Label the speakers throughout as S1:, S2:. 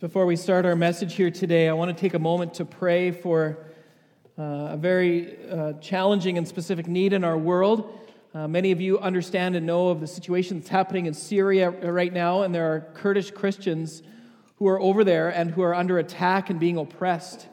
S1: before we start our message here today, I want to take a moment to pray for uh, a very uh, challenging and specific need in our world. Uh, many of you understand and know of the situation that's happening in Syria right now, and there are Kurdish Christians who are over there and who are under attack and being oppressed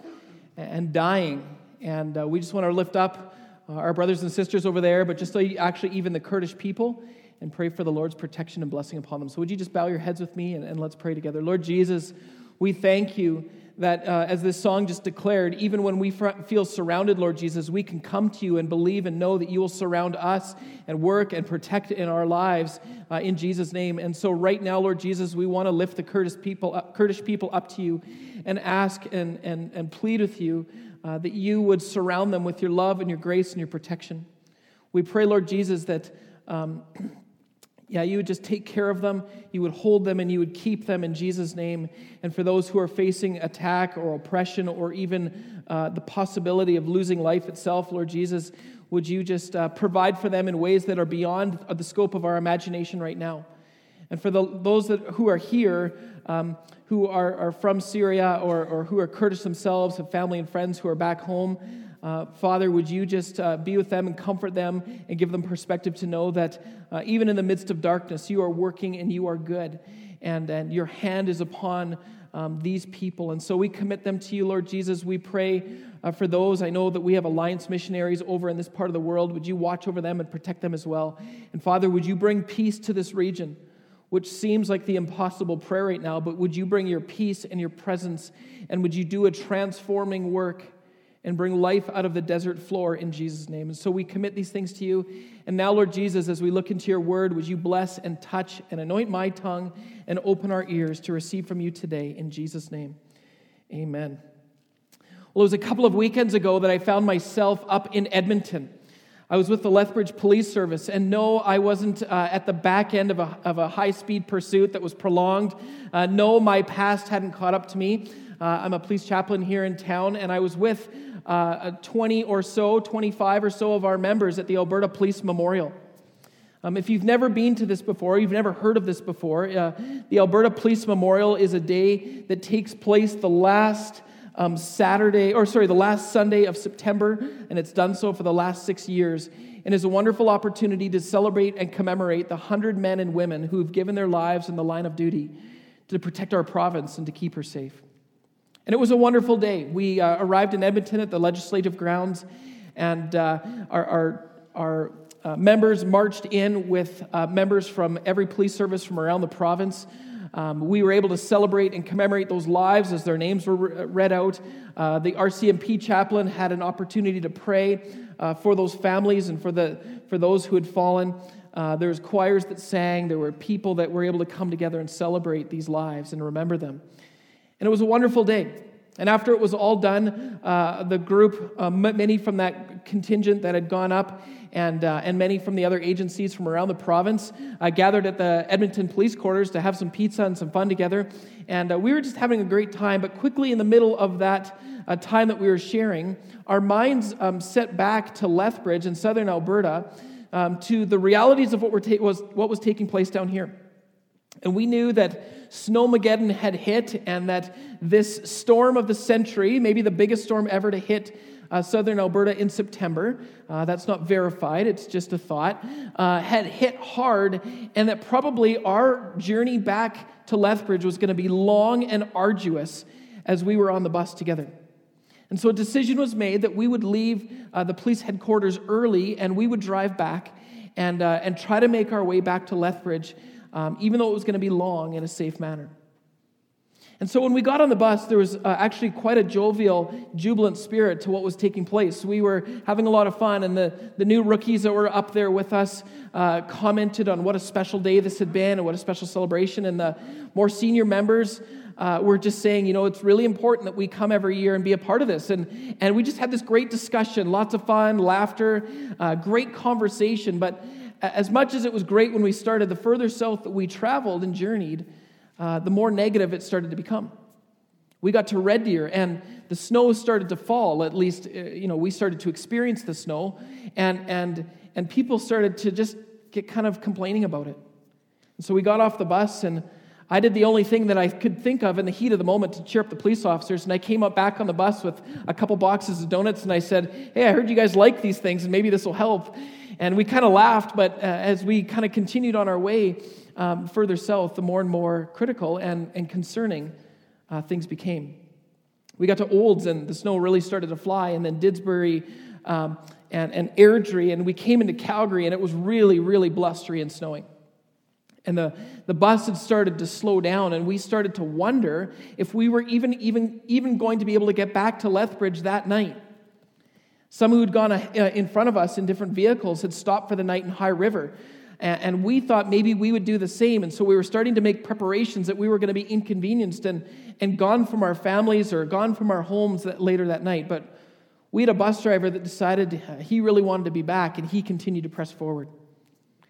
S1: and dying. And uh, we just want to lift up uh, our brothers and sisters over there, but just actually even the Kurdish people and pray for the Lord's protection and blessing upon them. So, would you just bow your heads with me and, and let's pray together? Lord Jesus, we thank you that, uh, as this song just declared, even when we feel surrounded, Lord Jesus, we can come to you and believe and know that you will surround us and work and protect in our lives uh, in Jesus' name. And so, right now, Lord Jesus, we want to lift the Kurdish people up, Kurdish people up to you and ask and, and, and plead with you uh, that you would surround them with your love and your grace and your protection. We pray, Lord Jesus, that. Um, yeah, you would just take care of them, you would hold them, and you would keep them in Jesus' name. And for those who are facing attack or oppression or even uh, the possibility of losing life itself, Lord Jesus, would you just uh, provide for them in ways that are beyond the scope of our imagination right now? And for the, those that, who are here, um, who are, are from Syria or, or who are Kurdish themselves, have family and friends who are back home, uh, Father, would you just uh, be with them and comfort them and give them perspective to know that uh, even in the midst of darkness, you are working and you are good, and, and your hand is upon um, these people. And so we commit them to you, Lord Jesus. We pray uh, for those. I know that we have alliance missionaries over in this part of the world. Would you watch over them and protect them as well? And Father, would you bring peace to this region? Which seems like the impossible prayer right now, but would you bring your peace and your presence, and would you do a transforming work and bring life out of the desert floor in Jesus' name. And so we commit these things to you. And now, Lord Jesus, as we look into your word, would you bless and touch and anoint my tongue and open our ears to receive from you today in Jesus' name. Amen. Well, it was a couple of weekends ago that I found myself up in Edmonton. I was with the Lethbridge Police Service, and no, I wasn't uh, at the back end of a, of a high speed pursuit that was prolonged. Uh, no, my past hadn't caught up to me. Uh, I'm a police chaplain here in town, and I was with uh, 20 or so, 25 or so of our members at the Alberta Police Memorial. Um, if you've never been to this before, you've never heard of this before, uh, the Alberta Police Memorial is a day that takes place the last um, Saturday, or sorry, the last Sunday of September, and it's done so for the last six years, and is a wonderful opportunity to celebrate and commemorate the 100 men and women who have given their lives in the line of duty to protect our province and to keep her safe. And it was a wonderful day. We uh, arrived in Edmonton at the legislative grounds, and uh, our, our, our uh, members marched in with uh, members from every police service from around the province. Um, we were able to celebrate and commemorate those lives as their names were read out. Uh, the RCMP chaplain had an opportunity to pray uh, for those families and for, the, for those who had fallen. there was choirs that sang. There were people that were able to come together and celebrate these lives and remember them. And it was a wonderful day. And after it was all done, uh, the group, uh, many from that contingent that had gone up, and, uh, and many from the other agencies from around the province, uh, gathered at the Edmonton police quarters to have some pizza and some fun together. And uh, we were just having a great time, but quickly in the middle of that uh, time that we were sharing, our minds um, set back to Lethbridge in southern Alberta um, to the realities of what, ta- was, what was taking place down here. And we knew that Snowmageddon had hit and that this storm of the century, maybe the biggest storm ever to hit uh, southern Alberta in September, uh, that's not verified, it's just a thought, uh, had hit hard, and that probably our journey back to Lethbridge was going to be long and arduous as we were on the bus together. And so a decision was made that we would leave uh, the police headquarters early and we would drive back and, uh, and try to make our way back to Lethbridge um, even though it was going to be long in a safe manner. And so when we got on the bus, there was uh, actually quite a jovial, jubilant spirit to what was taking place. We were having a lot of fun, and the, the new rookies that were up there with us uh, commented on what a special day this had been and what a special celebration. And the more senior members uh, were just saying, you know, it's really important that we come every year and be a part of this. And, and we just had this great discussion, lots of fun, laughter, uh, great conversation. But as much as it was great when we started, the further south that we traveled and journeyed, uh, the more negative it started to become. We got to Red Deer, and the snow started to fall. At least, uh, you know, we started to experience the snow, and and and people started to just get kind of complaining about it. And so we got off the bus, and I did the only thing that I could think of in the heat of the moment to cheer up the police officers. And I came up back on the bus with a couple boxes of donuts and I said, Hey, I heard you guys like these things and maybe this will help. And we kind of laughed, but uh, as we kind of continued on our way um, further south, the more and more critical and, and concerning uh, things became. We got to Olds and the snow really started to fly, and then Didsbury um, and, and Airdrie, and we came into Calgary and it was really, really blustery and snowing. And the, the bus had started to slow down, and we started to wonder if we were even, even, even going to be able to get back to Lethbridge that night. Some who had gone uh, in front of us in different vehicles had stopped for the night in High River. And we thought maybe we would do the same. And so we were starting to make preparations that we were going to be inconvenienced and, and gone from our families or gone from our homes that, later that night. But we had a bus driver that decided uh, he really wanted to be back, and he continued to press forward.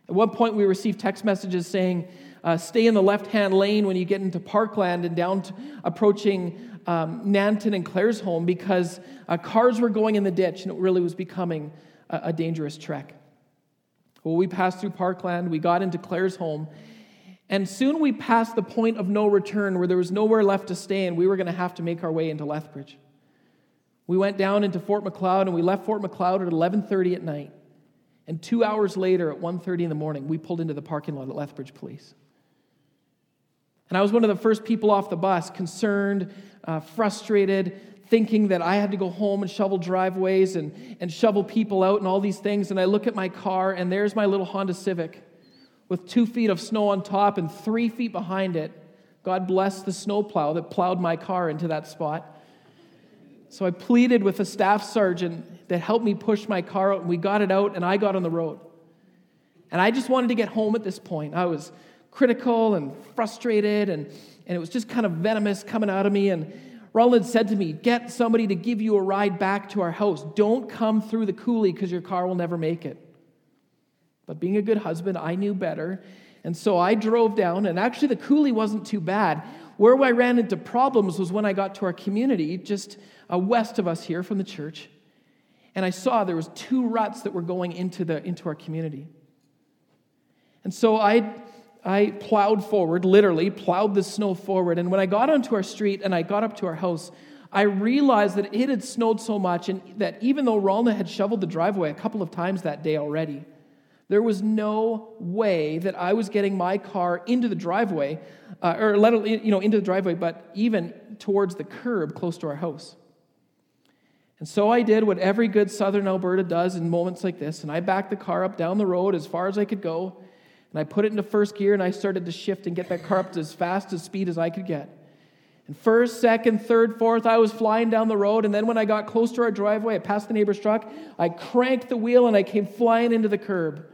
S1: At one point, we received text messages saying, uh, stay in the left hand lane when you get into Parkland and down approaching um, Nanton and Claresholm because uh, cars were going in the ditch and it really was becoming a, a dangerous trek. Well, we passed through Parkland, we got into Claresholm, and soon we passed the point of no return where there was nowhere left to stay and we were going to have to make our way into Lethbridge. We went down into Fort Macleod and we left Fort Macleod at 11:30 at night. And two hours later, at 1.30 in the morning, we pulled into the parking lot at Lethbridge Police. And I was one of the first people off the bus, concerned, uh, frustrated, thinking that I had to go home and shovel driveways and, and shovel people out and all these things. And I look at my car, and there's my little Honda Civic with two feet of snow on top and three feet behind it. God bless the snowplow that plowed my car into that spot. So I pleaded with a staff sergeant that helped me push my car out, and we got it out, and I got on the road. And I just wanted to get home at this point. I was critical and frustrated, and, and it was just kind of venomous coming out of me. And Roland said to me, Get somebody to give you a ride back to our house. Don't come through the coulee because your car will never make it. But being a good husband, I knew better. And so I drove down, and actually, the coulee wasn't too bad. Where I ran into problems was when I got to our community, just uh, west of us here from the church. And I saw there was two ruts that were going into, the, into our community. And so I, I plowed forward, literally plowed the snow forward. And when I got onto our street and I got up to our house, I realized that it had snowed so much and that even though Ralna had shoveled the driveway a couple of times that day already, there was no way that I was getting my car into the driveway, uh, or let you know, into the driveway, but even towards the curb close to our house. And so I did what every good southern Alberta does in moments like this, and I backed the car up down the road as far as I could go, and I put it into first gear, and I started to shift and get that car up to as fast a speed as I could get. And first, second, third, fourth, I was flying down the road, and then when I got close to our driveway, I passed the neighbor's truck, I cranked the wheel, and I came flying into the curb,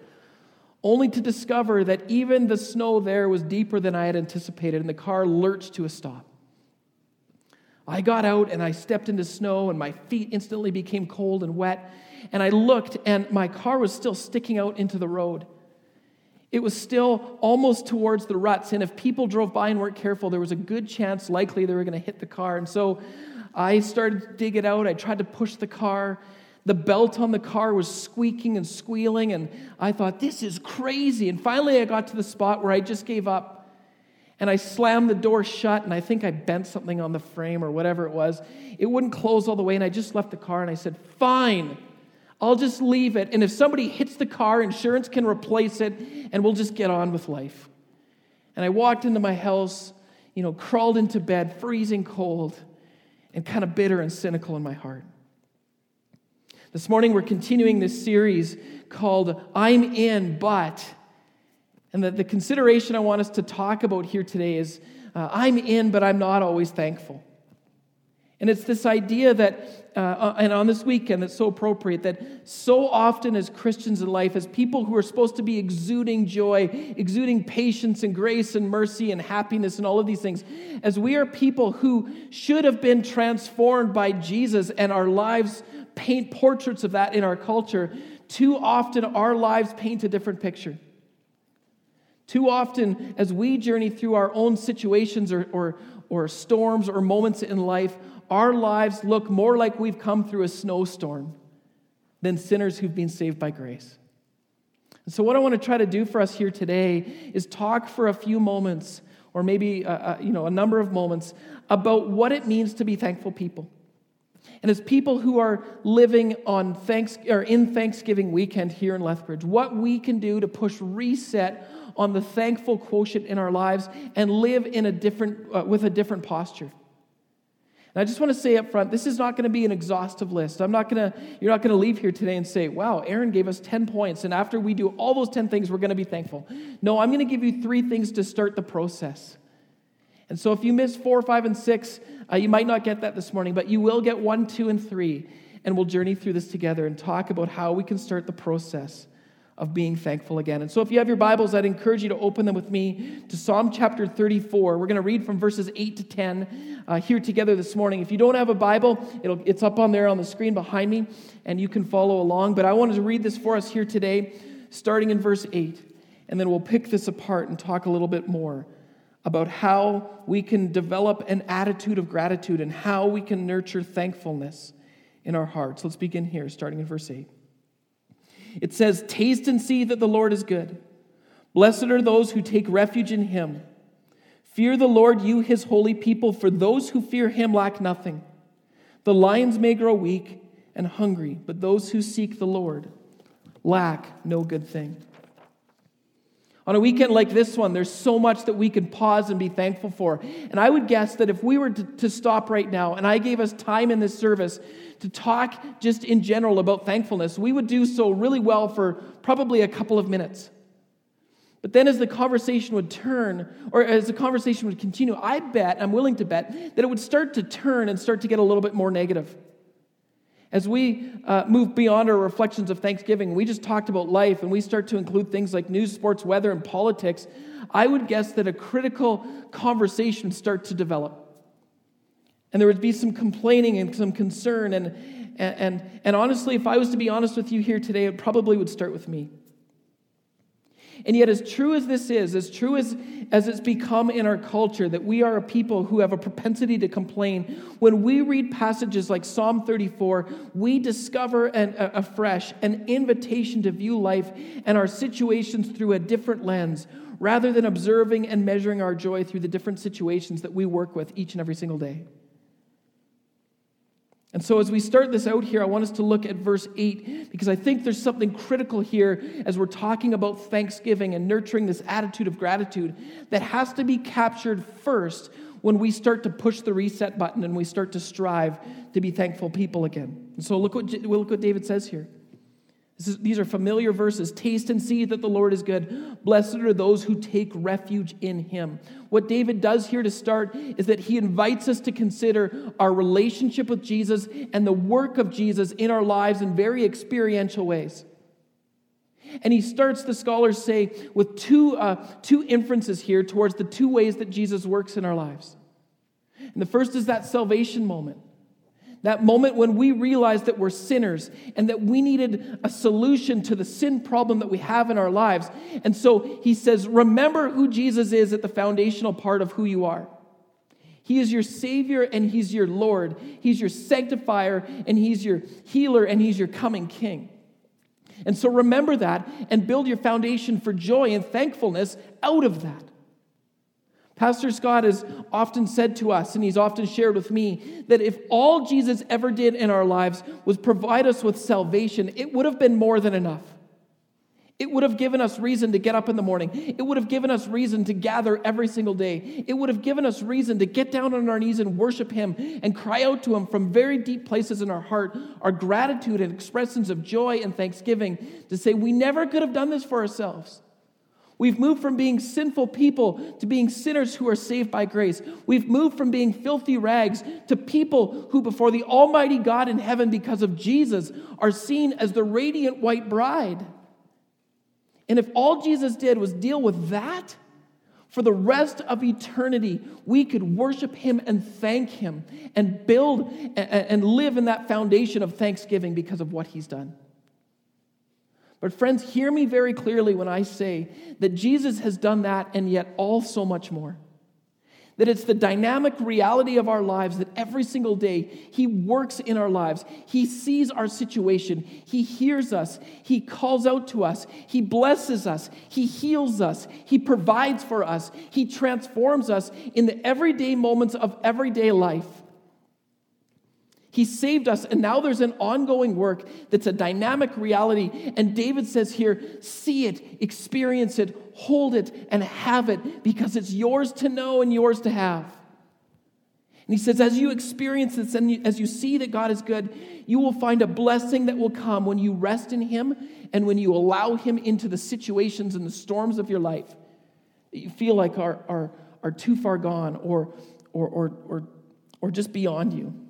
S1: only to discover that even the snow there was deeper than I had anticipated, and the car lurched to a stop. I got out and I stepped into snow, and my feet instantly became cold and wet. And I looked, and my car was still sticking out into the road. It was still almost towards the ruts, and if people drove by and weren't careful, there was a good chance, likely, they were going to hit the car. And so I started to dig it out. I tried to push the car. The belt on the car was squeaking and squealing, and I thought, this is crazy. And finally, I got to the spot where I just gave up and I slammed the door shut, and I think I bent something on the frame or whatever it was. It wouldn't close all the way, and I just left the car and I said, Fine, I'll just leave it. And if somebody hits the car, insurance can replace it, and we'll just get on with life. And I walked into my house, you know, crawled into bed, freezing cold, and kind of bitter and cynical in my heart. This morning, we're continuing this series called I'm In, But. And the, the consideration I want us to talk about here today is uh, I'm in, but I'm not always thankful. And it's this idea that, uh, uh, and on this weekend, it's so appropriate that so often as Christians in life, as people who are supposed to be exuding joy, exuding patience and grace and mercy and happiness and all of these things, as we are people who should have been transformed by Jesus and our lives paint portraits of that in our culture, too often our lives paint a different picture. Too often, as we journey through our own situations or, or, or storms or moments in life, our lives look more like we've come through a snowstorm than sinners who've been saved by grace. And so, what I want to try to do for us here today is talk for a few moments or maybe a, a, you know, a number of moments about what it means to be thankful people. And as people who are living on thanks, or in Thanksgiving weekend here in Lethbridge, what we can do to push reset on the thankful quotient in our lives and live in a different, uh, with a different posture. And I just want to say up front, this is not going to be an exhaustive list. I'm not going to, you're not going to leave here today and say, wow, Aaron gave us 10 points, and after we do all those 10 things, we're going to be thankful. No, I'm going to give you three things to start the process. And so if you miss four, five, and six, uh, you might not get that this morning, but you will get one, two, and three. And we'll journey through this together and talk about how we can start the process of being thankful again. And so, if you have your Bibles, I'd encourage you to open them with me to Psalm chapter 34. We're going to read from verses 8 to 10 uh, here together this morning. If you don't have a Bible, it's up on there on the screen behind me, and you can follow along. But I wanted to read this for us here today, starting in verse 8, and then we'll pick this apart and talk a little bit more about how we can develop an attitude of gratitude and how we can nurture thankfulness in our hearts. Let's begin here, starting in verse 8. It says, Taste and see that the Lord is good. Blessed are those who take refuge in him. Fear the Lord, you his holy people, for those who fear him lack nothing. The lions may grow weak and hungry, but those who seek the Lord lack no good thing. On a weekend like this one, there's so much that we can pause and be thankful for. And I would guess that if we were to, to, stop right now and I gave us time in this service to talk just in general about thankfulness, we would do so really well for probably a couple of minutes. But then as the conversation would turn, or as the conversation would continue, I bet, I'm willing to bet, that it would start to turn and start to get a little bit more negative. As we uh, move beyond our reflections of Thanksgiving, we just talked about life and we start to include things like news, sports, weather, and politics. I would guess that a critical conversation start to develop. And there would be some complaining and some concern. And, and, and, and honestly, if I was to be honest with you here today, it probably would start with me. And yet, as true as this is, as true as, as it's become in our culture that we are a people who have a propensity to complain, when we read passages like Psalm 34, we discover an, a, afresh an invitation to view life and our situations through a different lens, rather than observing and measuring our joy through the different situations that we work with each and every single day. And so, as we start this out here, I want us to look at verse 8 because I think there's something critical here as we're talking about thanksgiving and nurturing this attitude of gratitude that has to be captured first when we start to push the reset button and we start to strive to be thankful people again. And so, look what, look what David says here. Is, these are familiar verses. Taste and see that the Lord is good. Blessed are those who take refuge in him. What David does here to start is that he invites us to consider our relationship with Jesus and the work of Jesus in our lives in very experiential ways. And he starts, the scholars say, with two, uh, two inferences here towards the two ways that Jesus works in our lives. And the first is that salvation moment. That moment when we realized that we're sinners and that we needed a solution to the sin problem that we have in our lives. And so he says, Remember who Jesus is at the foundational part of who you are. He is your Savior and He's your Lord. He's your sanctifier and He's your healer and He's your coming King. And so remember that and build your foundation for joy and thankfulness out of that. Pastor Scott has often said to us, and he's often shared with me, that if all Jesus ever did in our lives was provide us with salvation, it would have been more than enough. It would have given us reason to get up in the morning. It would have given us reason to gather every single day. It would have given us reason to get down on our knees and worship Him and cry out to Him from very deep places in our heart our gratitude and expressions of joy and thanksgiving to say, We never could have done this for ourselves. We've moved from being sinful people to being sinners who are saved by grace. We've moved from being filthy rags to people who, before the Almighty God in heaven, because of Jesus, are seen as the radiant white bride. And if all Jesus did was deal with that, for the rest of eternity, we could worship Him and thank Him and build and live in that foundation of thanksgiving because of what He's done. But, friends, hear me very clearly when I say that Jesus has done that and yet all so much more. That it's the dynamic reality of our lives that every single day He works in our lives. He sees our situation. He hears us. He calls out to us. He blesses us. He heals us. He provides for us. He transforms us in the everyday moments of everyday life. He saved us, and now there's an ongoing work that's a dynamic reality. And David says here see it, experience it, hold it, and have it because it's yours to know and yours to have. And he says, as you experience this and as you see that God is good, you will find a blessing that will come when you rest in Him and when you allow Him into the situations and the storms of your life that you feel like are, are, are too far gone or, or, or, or, or just beyond you.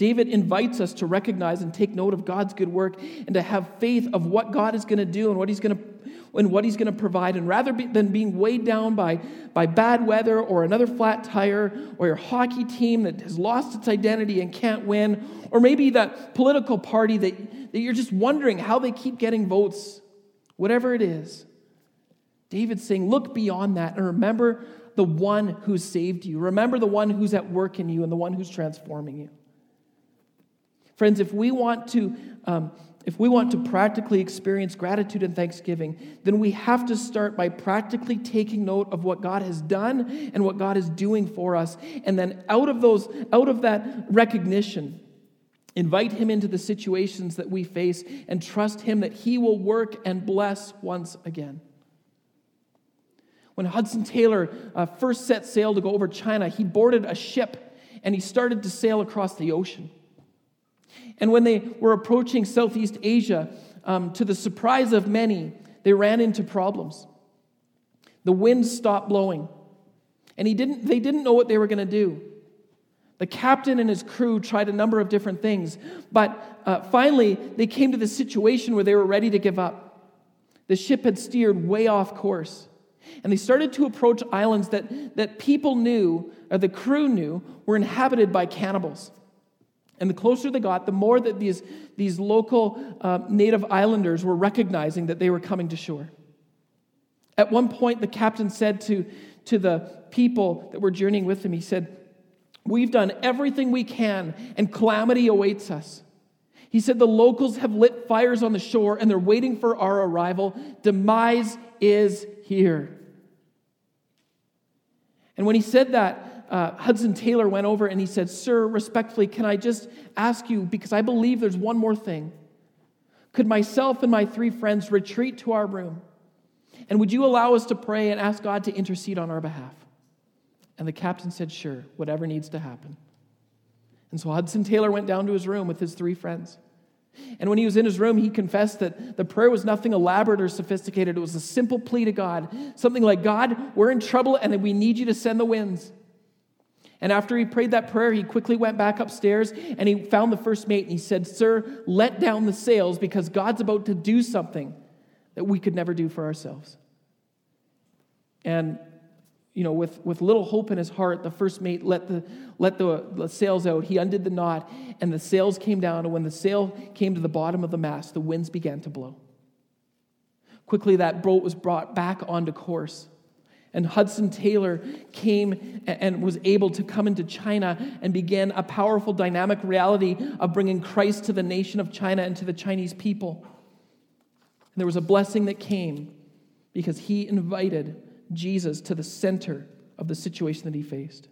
S1: David invites us to recognize and take note of God's good work and to have faith of what God is going to do and what he's going to and what he's going to provide. And rather be, than being weighed down by, by bad weather or another flat tire or your hockey team that has lost its identity and can't win or maybe that political party that, that you're just wondering how they keep getting votes whatever it is David's saying look beyond that and remember the one who's saved you. Remember the one who's at work in you and the one who's transforming you Friends, if we want to, um, if we want to practically experience gratitude and thanksgiving, then we have to start by practically taking note of what God has done and what God is doing for us. And then out of those, out of that recognition, invite Him into the situations that we face and trust Him that He will work and bless once again. When Hudson Taylor uh, first set sail to go over China, he boarded a ship and he started to sail across the ocean. And when they were approaching Southeast Asia, um, to the surprise of many, they ran into problems. The wind stopped blowing, and he didn't, they didn't know what they were going to do. The captain and his crew tried a number of different things, but uh, finally they came to the situation where they were ready to give up. The ship had steered way off course, and they started to approach islands that, that people knew, or the crew knew, were inhabited by cannibals. And the closer they got, the more that these, these local uh, native islanders were recognizing that they were coming to shore. At one point, the captain said to, to the people that were journeying with him, he said, We've done everything we can, and calamity awaits us. He said, The locals have lit fires on the shore, and they're waiting for our arrival. Demise is here. And when he said that, uh, Hudson Taylor went over and he said, Sir, respectfully, can I just ask you, because I believe there's one more thing. Could myself and my three friends retreat to our room? And would you allow us to pray and ask God to intercede on our behalf? And the captain said, Sure, whatever needs to happen. And so Hudson Taylor went down to his room with his three friends. And when he was in his room, he confessed that the prayer was nothing elaborate or sophisticated. It was a simple plea to God, something like, God, we're in trouble and we need you to send the winds. And after he prayed that prayer, he quickly went back upstairs and he found the first mate and he said, Sir, let down the sails because God's about to do something that we could never do for ourselves. And, you know, with, with little hope in his heart, the first mate let, the, let the, the sails out. He undid the knot and the sails came down. And when the sail came to the bottom of the mast, the winds began to blow. Quickly, that boat was brought back onto course. And Hudson Taylor came and was able to come into China and begin a powerful dynamic reality of bringing Christ to the nation of China and to the Chinese people. And there was a blessing that came because he invited Jesus to the center of the situation that he faced.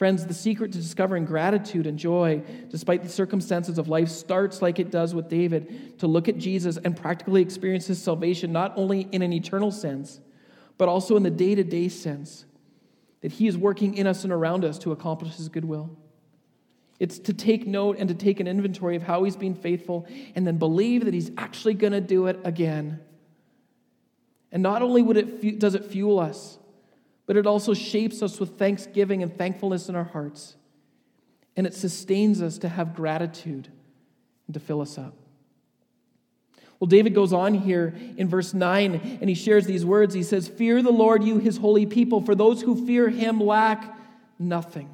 S1: Friends, the secret to discovering gratitude and joy despite the circumstances of life starts like it does with David to look at Jesus and practically experience his salvation not only in an eternal sense, but also in the day to day sense that he is working in us and around us to accomplish his goodwill. It's to take note and to take an inventory of how he's been faithful and then believe that he's actually going to do it again. And not only would it, does it fuel us, but it also shapes us with thanksgiving and thankfulness in our hearts. And it sustains us to have gratitude and to fill us up. Well, David goes on here in verse 9 and he shares these words. He says, Fear the Lord, you his holy people, for those who fear him lack nothing.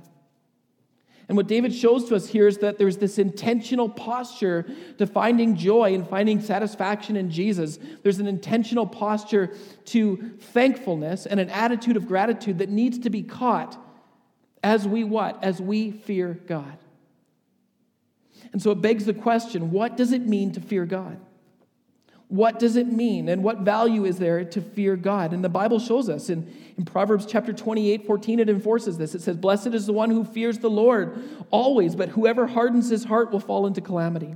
S1: And what David shows to us here is that there's this intentional posture to finding joy and finding satisfaction in Jesus. There's an intentional posture to thankfulness and an attitude of gratitude that needs to be caught as we what? As we fear God. And so it begs the question what does it mean to fear God? What does it mean? And what value is there to fear God? And the Bible shows us in, in Proverbs chapter 28, 14, it enforces this. It says, Blessed is the one who fears the Lord always, but whoever hardens his heart will fall into calamity.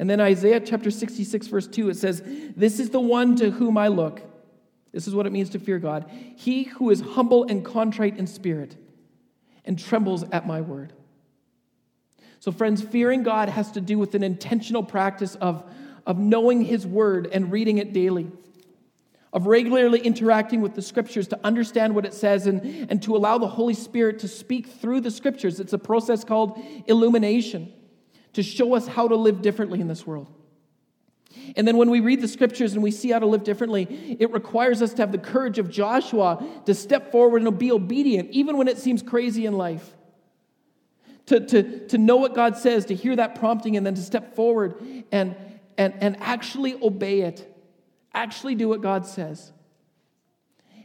S1: And then Isaiah chapter 66, verse 2, it says, This is the one to whom I look. This is what it means to fear God. He who is humble and contrite in spirit and trembles at my word. So, friends, fearing God has to do with an intentional practice of of knowing His Word and reading it daily, of regularly interacting with the Scriptures to understand what it says and, and to allow the Holy Spirit to speak through the Scriptures. It's a process called illumination to show us how to live differently in this world. And then when we read the scriptures and we see how to live differently, it requires us to have the courage of Joshua to step forward and be obedient, even when it seems crazy in life. To, to, to know what God says, to hear that prompting, and then to step forward and, and, and actually obey it, actually do what God says.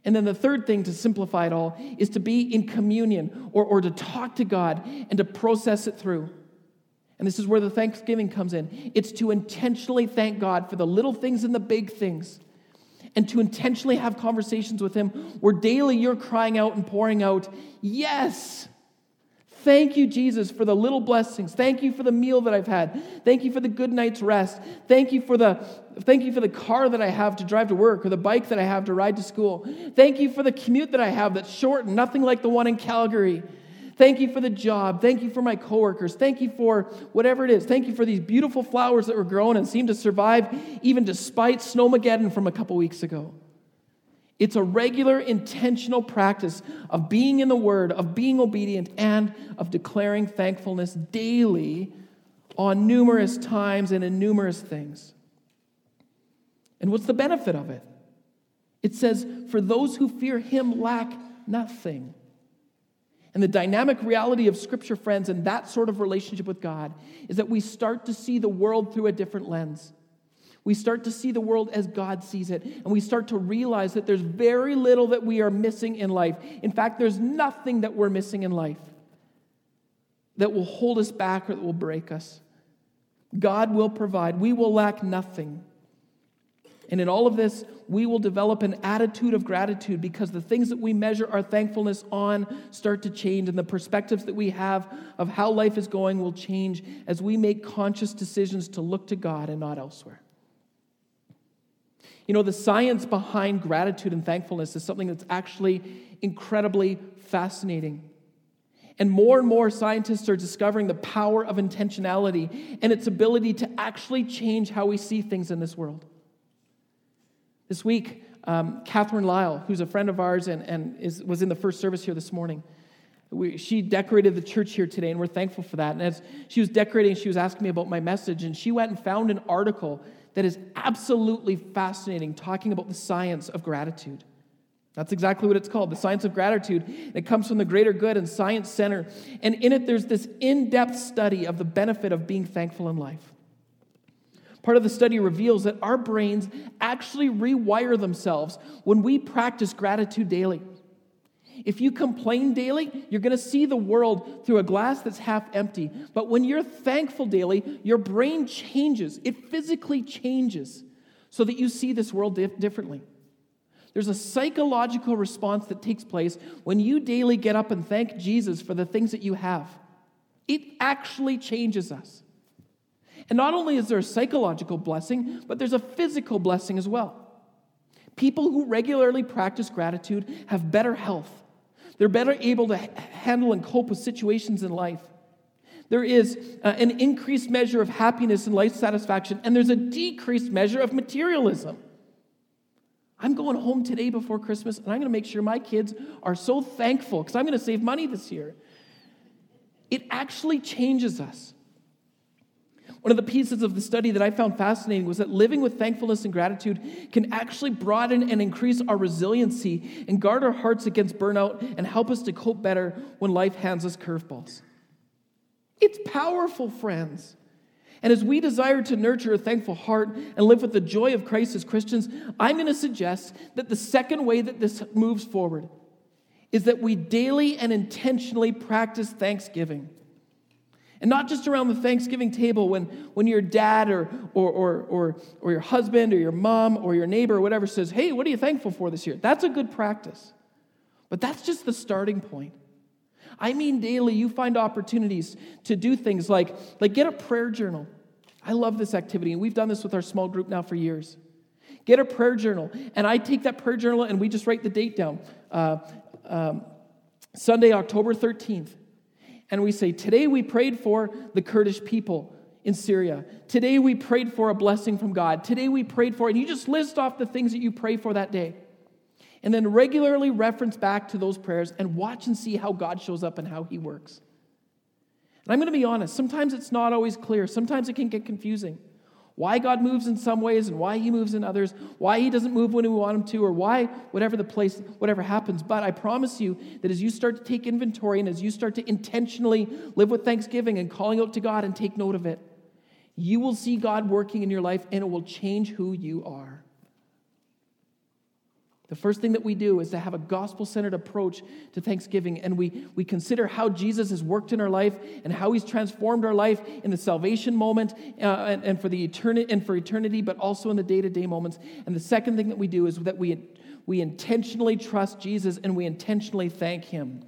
S1: And then the third thing to simplify it all is to be in communion or, or to talk to God and to process it through. And this is where the thanksgiving comes in. It's to intentionally thank God for the little things and the big things, and to intentionally have conversations with Him where daily you're crying out and pouring out, Yes, Thank you, Jesus, for the little blessings. Thank you for the meal that I've had. Thank you for the good night's rest. Thank you for the thank you for the car that I have to drive to work or the bike that I have to ride to school. Thank you for the commute that I have that's short nothing like the one in Calgary. Thank you for the job. Thank you for my coworkers. Thank you for whatever it is. Thank you for these beautiful flowers that were grown and seem to survive even despite Snowmageddon from a couple weeks ago. It's a regular, intentional practice of being in the Word, of being obedient, and of declaring thankfulness daily on numerous times and in numerous things. And what's the benefit of it? It says, For those who fear Him lack nothing. And the dynamic reality of Scripture, friends, and that sort of relationship with God is that we start to see the world through a different lens. We start to see the world as God sees it, and we start to realize that there's very little that we are missing in life. In fact, there's nothing that we're missing in life that will hold us back or that will break us. God will provide, we will lack nothing. And in all of this, we will develop an attitude of gratitude because the things that we measure our thankfulness on start to change, and the perspectives that we have of how life is going will change as we make conscious decisions to look to God and not elsewhere. You know, the science behind gratitude and thankfulness is something that's actually incredibly fascinating. And more and more scientists are discovering the power of intentionality and its ability to actually change how we see things in this world. This week, um, Catherine Lyle, who's a friend of ours and, and is, was in the first service here this morning, we, she decorated the church here today, and we're thankful for that. And as she was decorating, she was asking me about my message, and she went and found an article that is absolutely fascinating, talking about the science of gratitude. That's exactly what it's called, the science of gratitude. It comes from the Greater Good and Science Center. And in it, there's this in depth study of the benefit of being thankful in life. Part of the study reveals that our brains actually rewire themselves when we practice gratitude daily. If you complain daily, you're going to see the world through a glass that's half empty. But when you're thankful daily, your brain changes. It physically changes so that you see this world dif- differently. There's a psychological response that takes place when you daily get up and thank Jesus for the things that you have. It actually changes us. And not only is there a psychological blessing, but there's a physical blessing as well. People who regularly practice gratitude have better health, they're better able to handle and cope with situations in life. There is uh, an increased measure of happiness and life satisfaction, and there's a decreased measure of materialism. I'm going home today before Christmas, and I'm going to make sure my kids are so thankful because I'm going to save money this year. It actually changes us. One of the pieces of the study that I found fascinating was that living with thankfulness and gratitude can actually broaden and increase our resiliency and guard our hearts against burnout and help us to cope better when life hands us curveballs. It's powerful, friends. And as we desire to nurture a thankful heart and live with the joy of Christ as Christians, I'm going to suggest that the second way that this moves forward is that we daily and intentionally practice thanksgiving. And not just around the Thanksgiving table when, when your dad or, or, or, or, or your husband or your mom or your neighbor or whatever says, Hey, what are you thankful for this year? That's a good practice. But that's just the starting point. I mean, daily, you find opportunities to do things like, like get a prayer journal. I love this activity, and we've done this with our small group now for years. Get a prayer journal, and I take that prayer journal and we just write the date down. Uh, um, Sunday, October 13th. And we say, Today we prayed for the Kurdish people in Syria. Today we prayed for a blessing from God. Today we prayed for, and you just list off the things that you pray for that day. And then regularly reference back to those prayers and watch and see how God shows up and how He works. And I'm going to be honest, sometimes it's not always clear. Sometimes it can get confusing. Why God moves in some ways and why He moves in others, why He doesn't move when we want Him to, or why whatever the place, whatever happens. But I promise you that as you start to take inventory and as you start to intentionally live with thanksgiving and calling out to God and take note of it, you will see God working in your life and it will change who you are. The first thing that we do is to have a gospel centered approach to Thanksgiving, and we, we consider how Jesus has worked in our life and how he's transformed our life in the salvation moment uh, and, and, for the eternity, and for eternity, but also in the day to day moments. And the second thing that we do is that we, we intentionally trust Jesus and we intentionally thank him.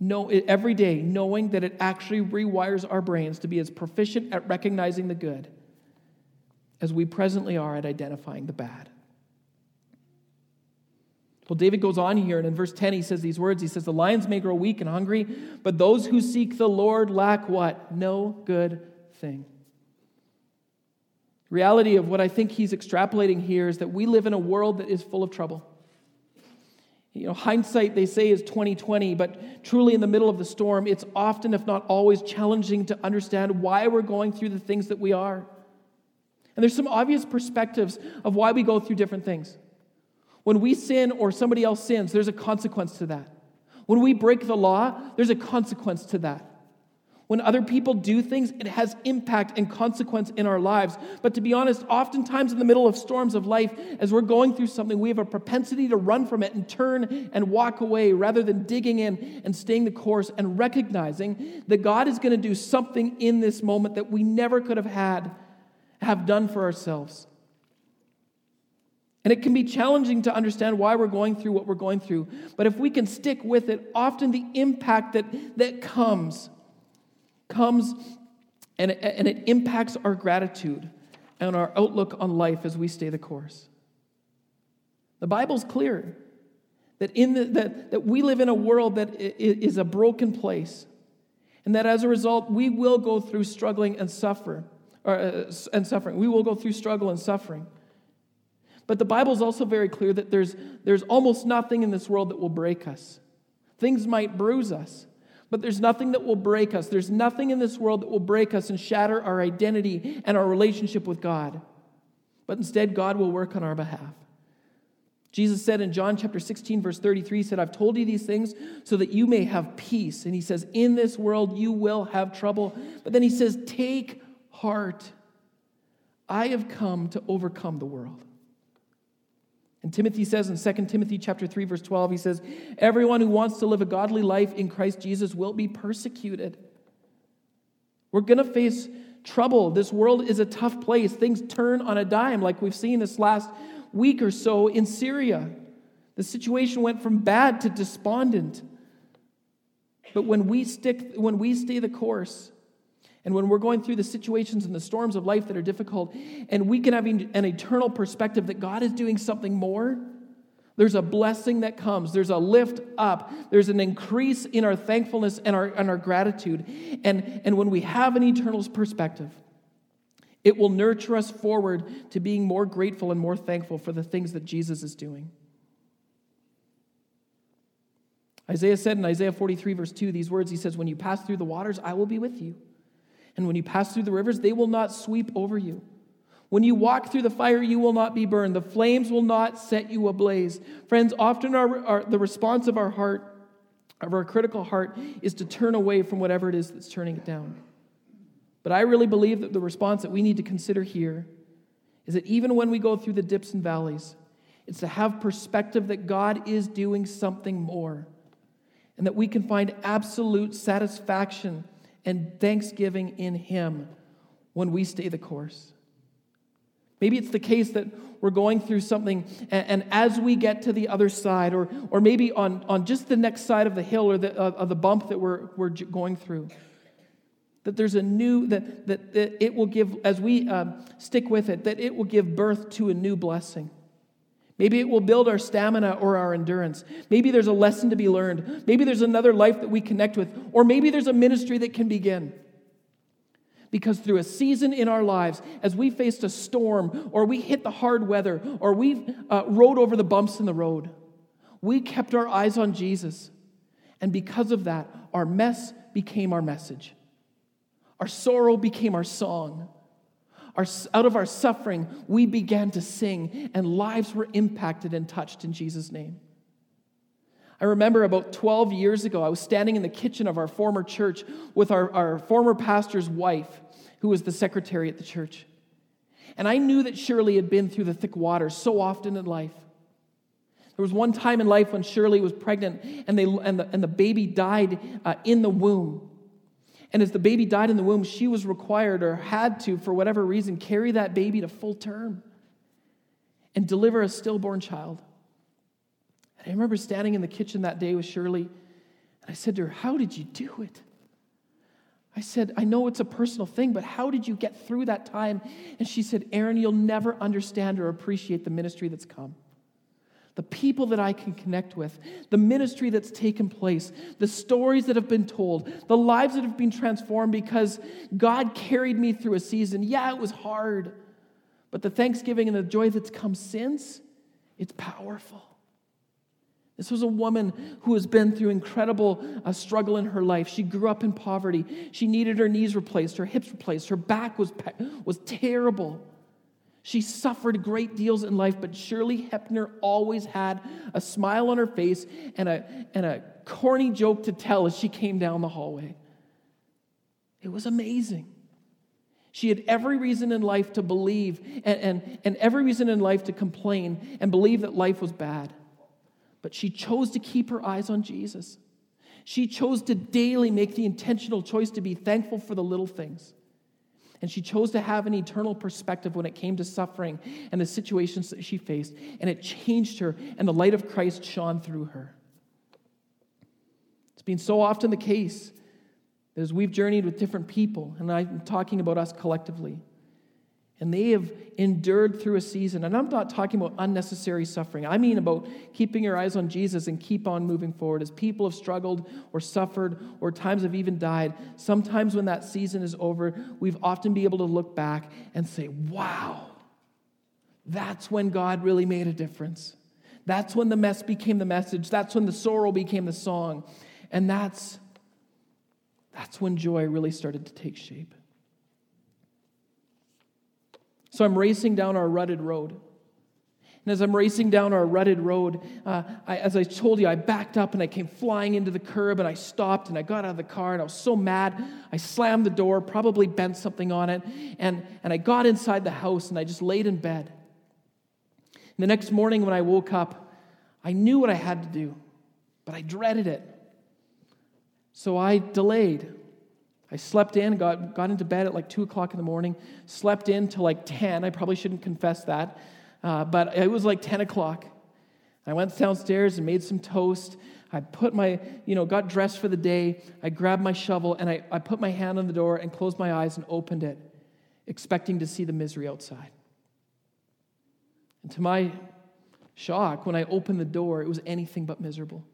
S1: Know, every day, knowing that it actually rewires our brains to be as proficient at recognizing the good as we presently are at identifying the bad. Well, David goes on here, and in verse 10, he says these words. He says, The lions may grow weak and hungry, but those who seek the Lord lack what? No good thing. Reality of what I think he's extrapolating here is that we live in a world that is full of trouble. You know, hindsight, they say, is 2020, but truly in the middle of the storm, it's often, if not always, challenging to understand why we're going through the things that we are. And there's some obvious perspectives of why we go through different things. When we sin or somebody else sins, there's a consequence to that. When we break the law, there's a consequence to that. When other people do things, it has impact and consequence in our lives. But to be honest, oftentimes in the middle of storms of life, as we're going through something, we have a propensity to run from it and turn and walk away rather than digging in and staying the course and recognizing that God is going to do something in this moment that we never could have had, have done for ourselves. And it can be challenging to understand why we're going through what we're going through. But if we can stick with it, often the impact that, that comes, comes and it, and it impacts our gratitude and our outlook on life as we stay the course. The Bible's clear that, in the, that, that we live in a world that is a broken place, and that as a result, we will go through struggling and suffer, or, uh, and suffering. We will go through struggle and suffering. But the Bible is also very clear that there's, there's almost nothing in this world that will break us. Things might bruise us, but there's nothing that will break us. There's nothing in this world that will break us and shatter our identity and our relationship with God. But instead, God will work on our behalf. Jesus said in John chapter 16, verse 33, he said, I've told you these things so that you may have peace. And he says, In this world you will have trouble. But then he says, Take heart. I have come to overcome the world. And Timothy says in 2 Timothy chapter 3 verse 12 he says everyone who wants to live a godly life in Christ Jesus will be persecuted. We're going to face trouble. This world is a tough place. Things turn on a dime like we've seen this last week or so in Syria. The situation went from bad to despondent. But when we stick when we stay the course, and when we're going through the situations and the storms of life that are difficult, and we can have an eternal perspective that God is doing something more, there's a blessing that comes. There's a lift up. There's an increase in our thankfulness and our, and our gratitude. And, and when we have an eternal perspective, it will nurture us forward to being more grateful and more thankful for the things that Jesus is doing. Isaiah said in Isaiah 43, verse 2, these words He says, When you pass through the waters, I will be with you. And when you pass through the rivers, they will not sweep over you. When you walk through the fire, you will not be burned. The flames will not set you ablaze. Friends, often our, our, the response of our heart of our critical heart is to turn away from whatever it is that's turning it down. But I really believe that the response that we need to consider here is that even when we go through the dips and valleys, it's to have perspective that God is doing something more and that we can find absolute satisfaction and thanksgiving in Him when we stay the course. Maybe it's the case that we're going through something, and, and, as we get to the other side, or, or maybe on, on just the next side of the hill or the, uh, of the bump that we're, we're going through, that there's a new, that, that, that it will give, as we um, stick with it, that it will give birth to a new blessing. Maybe it will build our stamina or our endurance. Maybe there's a lesson to be learned. Maybe there's another life that we connect with, or maybe there's a ministry that can begin. Because through a season in our lives, as we faced a storm, or we hit the hard weather, or we uh, rode over the bumps in the road, we kept our eyes on Jesus. And because of that, our mess became our message. Our sorrow became our song. Our, out of our suffering, we began to sing, and lives were impacted and touched in Jesus' name. I remember about 12 years ago, I was standing in the kitchen of our former church with our, our former pastor's wife, who was the secretary at the church. And I knew that Shirley had been through the thick waters so often in life. There was one time in life when Shirley was pregnant and, they, and, the, and the baby died uh, in the womb. And as the baby died in the womb, she was required or had to, for whatever reason, carry that baby to full term and deliver a stillborn child. And I remember standing in the kitchen that day with Shirley, and I said to her, How did you do it? I said, I know it's a personal thing, but how did you get through that time? And she said, Aaron, you'll never understand or appreciate the ministry that's come. The people that I can connect with, the ministry that's taken place, the stories that have been told, the lives that have been transformed because God carried me through a season. Yeah, it was hard, but the thanksgiving and the joy that's come since, it's powerful. This was a woman who has been through incredible uh, struggle in her life. She grew up in poverty. She needed her knees replaced, her hips replaced, her back was, was terrible. She suffered great deals in life, but Shirley Hepner always had a smile on her face and a, and a corny joke to tell as she came down the hallway. It was amazing. She had every reason in life to believe and, and, and every reason in life to complain and believe that life was bad. But she chose to keep her eyes on Jesus. She chose to daily make the intentional choice to be thankful for the little things. And she chose to have an eternal perspective when it came to suffering and the situations that she faced. And it changed her, and the light of Christ shone through her. It's been so often the case that as we've journeyed with different people, and I'm talking about us collectively, and they have endured through a season. And I'm not talking about unnecessary suffering. I mean about keeping your eyes on Jesus and keep on moving forward. As people have struggled or suffered or times have even died, sometimes when that season is over, we've often be able to look back and say, wow, that's when God really made a difference. That's when the mess became the message. That's when the sorrow became the song. And that's, that's when joy really started to take shape. So I'm racing down our rutted road. And as I'm racing down our rutted road, uh, I, as I told you, I backed up and I came flying into the curb and I stopped and I got out of the car and I was so mad. I slammed the door, probably bent something on it, and, and I got inside the house and I just laid in bed. And the next morning when I woke up, I knew what I had to do, but I dreaded it. So I delayed. I slept in, got, got into bed at like 2 o'clock in the morning, slept in till like 10. I probably shouldn't confess that, uh, but it was like 10 o'clock. I went downstairs and made some toast. I put my, you know, got dressed for the day. I grabbed my shovel and I, I put my hand on the door and closed my eyes and opened it, expecting to see the misery outside. And to my shock, when I opened the door, it was anything but miserable.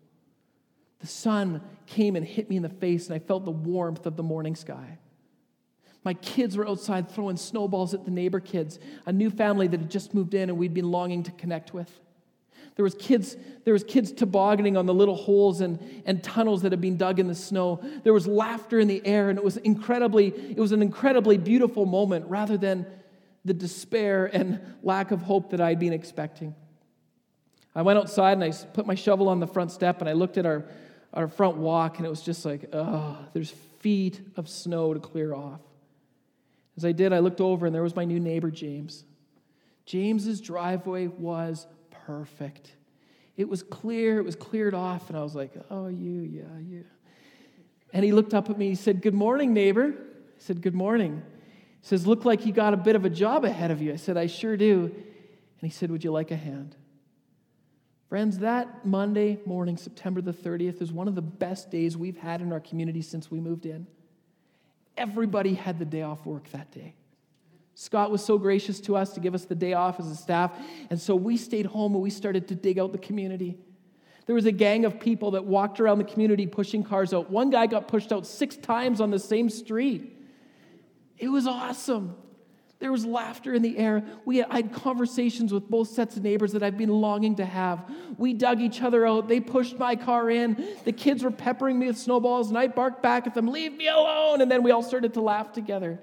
S1: The sun came and hit me in the face, and I felt the warmth of the morning sky. My kids were outside throwing snowballs at the neighbor kids, a new family that had just moved in and we'd been longing to connect with. There was kids, there was kids tobogganing on the little holes and, and tunnels that had been dug in the snow. There was laughter in the air, and it was incredibly, it was an incredibly beautiful moment rather than the despair and lack of hope that I'd been expecting. I went outside and I put my shovel on the front step and I looked at our our front walk, and it was just like, oh, there's feet of snow to clear off. As I did, I looked over, and there was my new neighbor, James. James's driveway was perfect. It was clear, it was cleared off, and I was like, oh, you, yeah, you. And he looked up at me, he said, Good morning, neighbor. I said, Good morning. He says, Look like you got a bit of a job ahead of you. I said, I sure do. And he said, Would you like a hand? Friends, that Monday morning, September the 30th, is one of the best days we've had in our community since we moved in. Everybody had the day off work that day. Scott was so gracious to us to give us the day off as a staff, and so we stayed home and we started to dig out the community. There was a gang of people that walked around the community pushing cars out. One guy got pushed out six times on the same street. It was awesome. There was laughter in the air. We had, I had conversations with both sets of neighbors that I've been longing to have. We dug each other out. They pushed my car in. The kids were peppering me with snowballs, and I barked back at them, Leave me alone. And then we all started to laugh together.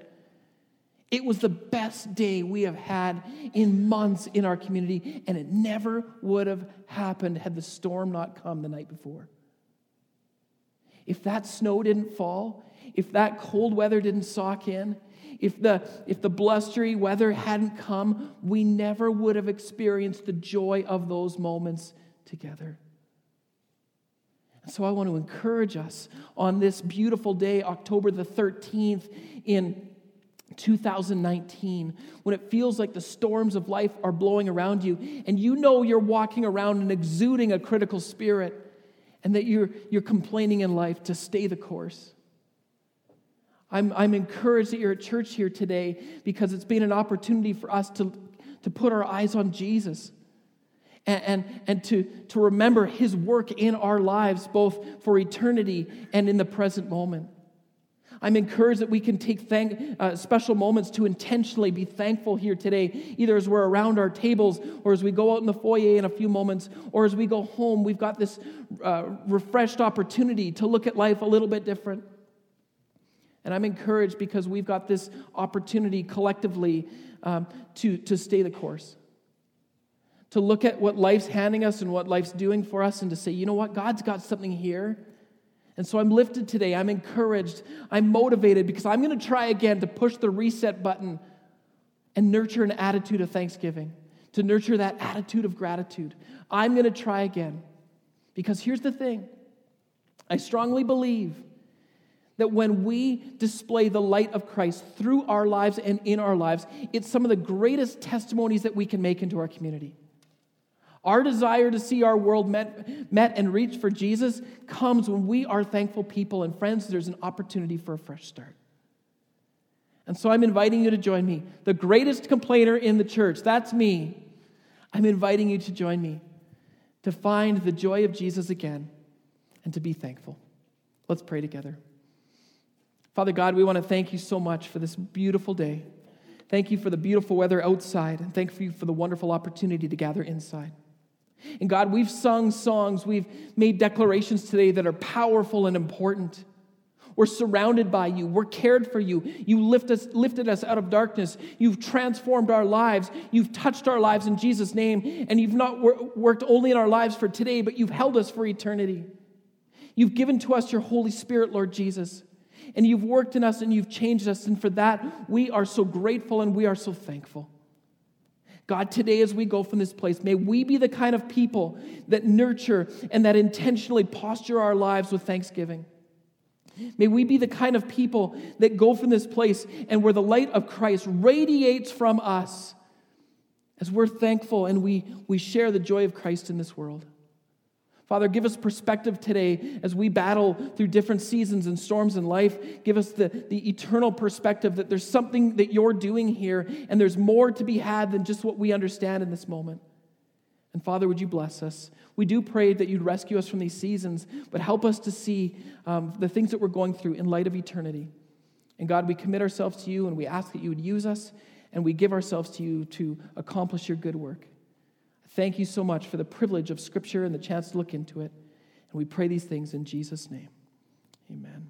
S1: It was the best day we have had in months in our community, and it never would have happened had the storm not come the night before. If that snow didn't fall, if that cold weather didn't sock in, if the, if the blustery weather hadn't come, we never would have experienced the joy of those moments together. So I want to encourage us on this beautiful day, October the 13th, in 2019, when it feels like the storms of life are blowing around you, and you know you're walking around and exuding a critical spirit, and that you're, you're complaining in life to stay the course. I'm, I'm encouraged that you're at church here today because it's been an opportunity for us to, to put our eyes on Jesus and, and, and to, to remember his work in our lives, both for eternity and in the present moment. I'm encouraged that we can take thank, uh, special moments to intentionally be thankful here today, either as we're around our tables or as we go out in the foyer in a few moments or as we go home. We've got this uh, refreshed opportunity to look at life a little bit different. And I'm encouraged because we've got this opportunity collectively um, to, to stay the course. To look at what life's handing us and what life's doing for us, and to say, you know what, God's got something here. And so I'm lifted today. I'm encouraged. I'm motivated because I'm going to try again to push the reset button and nurture an attitude of thanksgiving, to nurture that attitude of gratitude. I'm going to try again. Because here's the thing I strongly believe that when we display the light of Christ through our lives and in our lives, it's some of the greatest testimonies that we can make into our community. Our desire to see our world met, met and reached for Jesus comes when we are thankful people. And friends, there's an opportunity for a fresh start. And so I'm inviting you to join me. The greatest complainer in the church, that's me. I'm inviting you to join me to find the joy of Jesus again and to be thankful. Let's pray together. Father God, we want to thank you so much for this beautiful day. Thank you for the beautiful weather outside, and thank you for the wonderful opportunity to gather inside. And God, we've sung songs, we've made declarations today that are powerful and important. We're surrounded by you. We're cared for you. You lift us, lifted us out of darkness. You've transformed our lives. You've touched our lives in Jesus' name. And you've not wor- worked only in our lives for today, but you've held us for eternity. You've given to us your Holy Spirit, Lord Jesus and you've worked in us and you've changed us. And for that, we are so grateful and we are so thankful. God, today as we go from this place, may we be the kind of people that nurture and that intentionally posture our lives with thanksgiving. May we be the kind of people that go from this place and where the light of Christ radiates from us as we're thankful and we, we share the joy of Christ in this world. Father, give us perspective today as we battle through different seasons and storms in life. Give us the, the eternal perspective that there's something that you're doing here and there's more to be had than just what we understand in this moment. And Father, would you bless us? We do pray that you'd rescue us from these seasons, but help us to see um, the things that we're going through in light of eternity. And God, we commit ourselves to you and we ask that you would use us and we give ourselves to you to accomplish your good work. Thank you so much for the privilege of Scripture and the chance to look into it. And we pray these things in Jesus' name. Amen.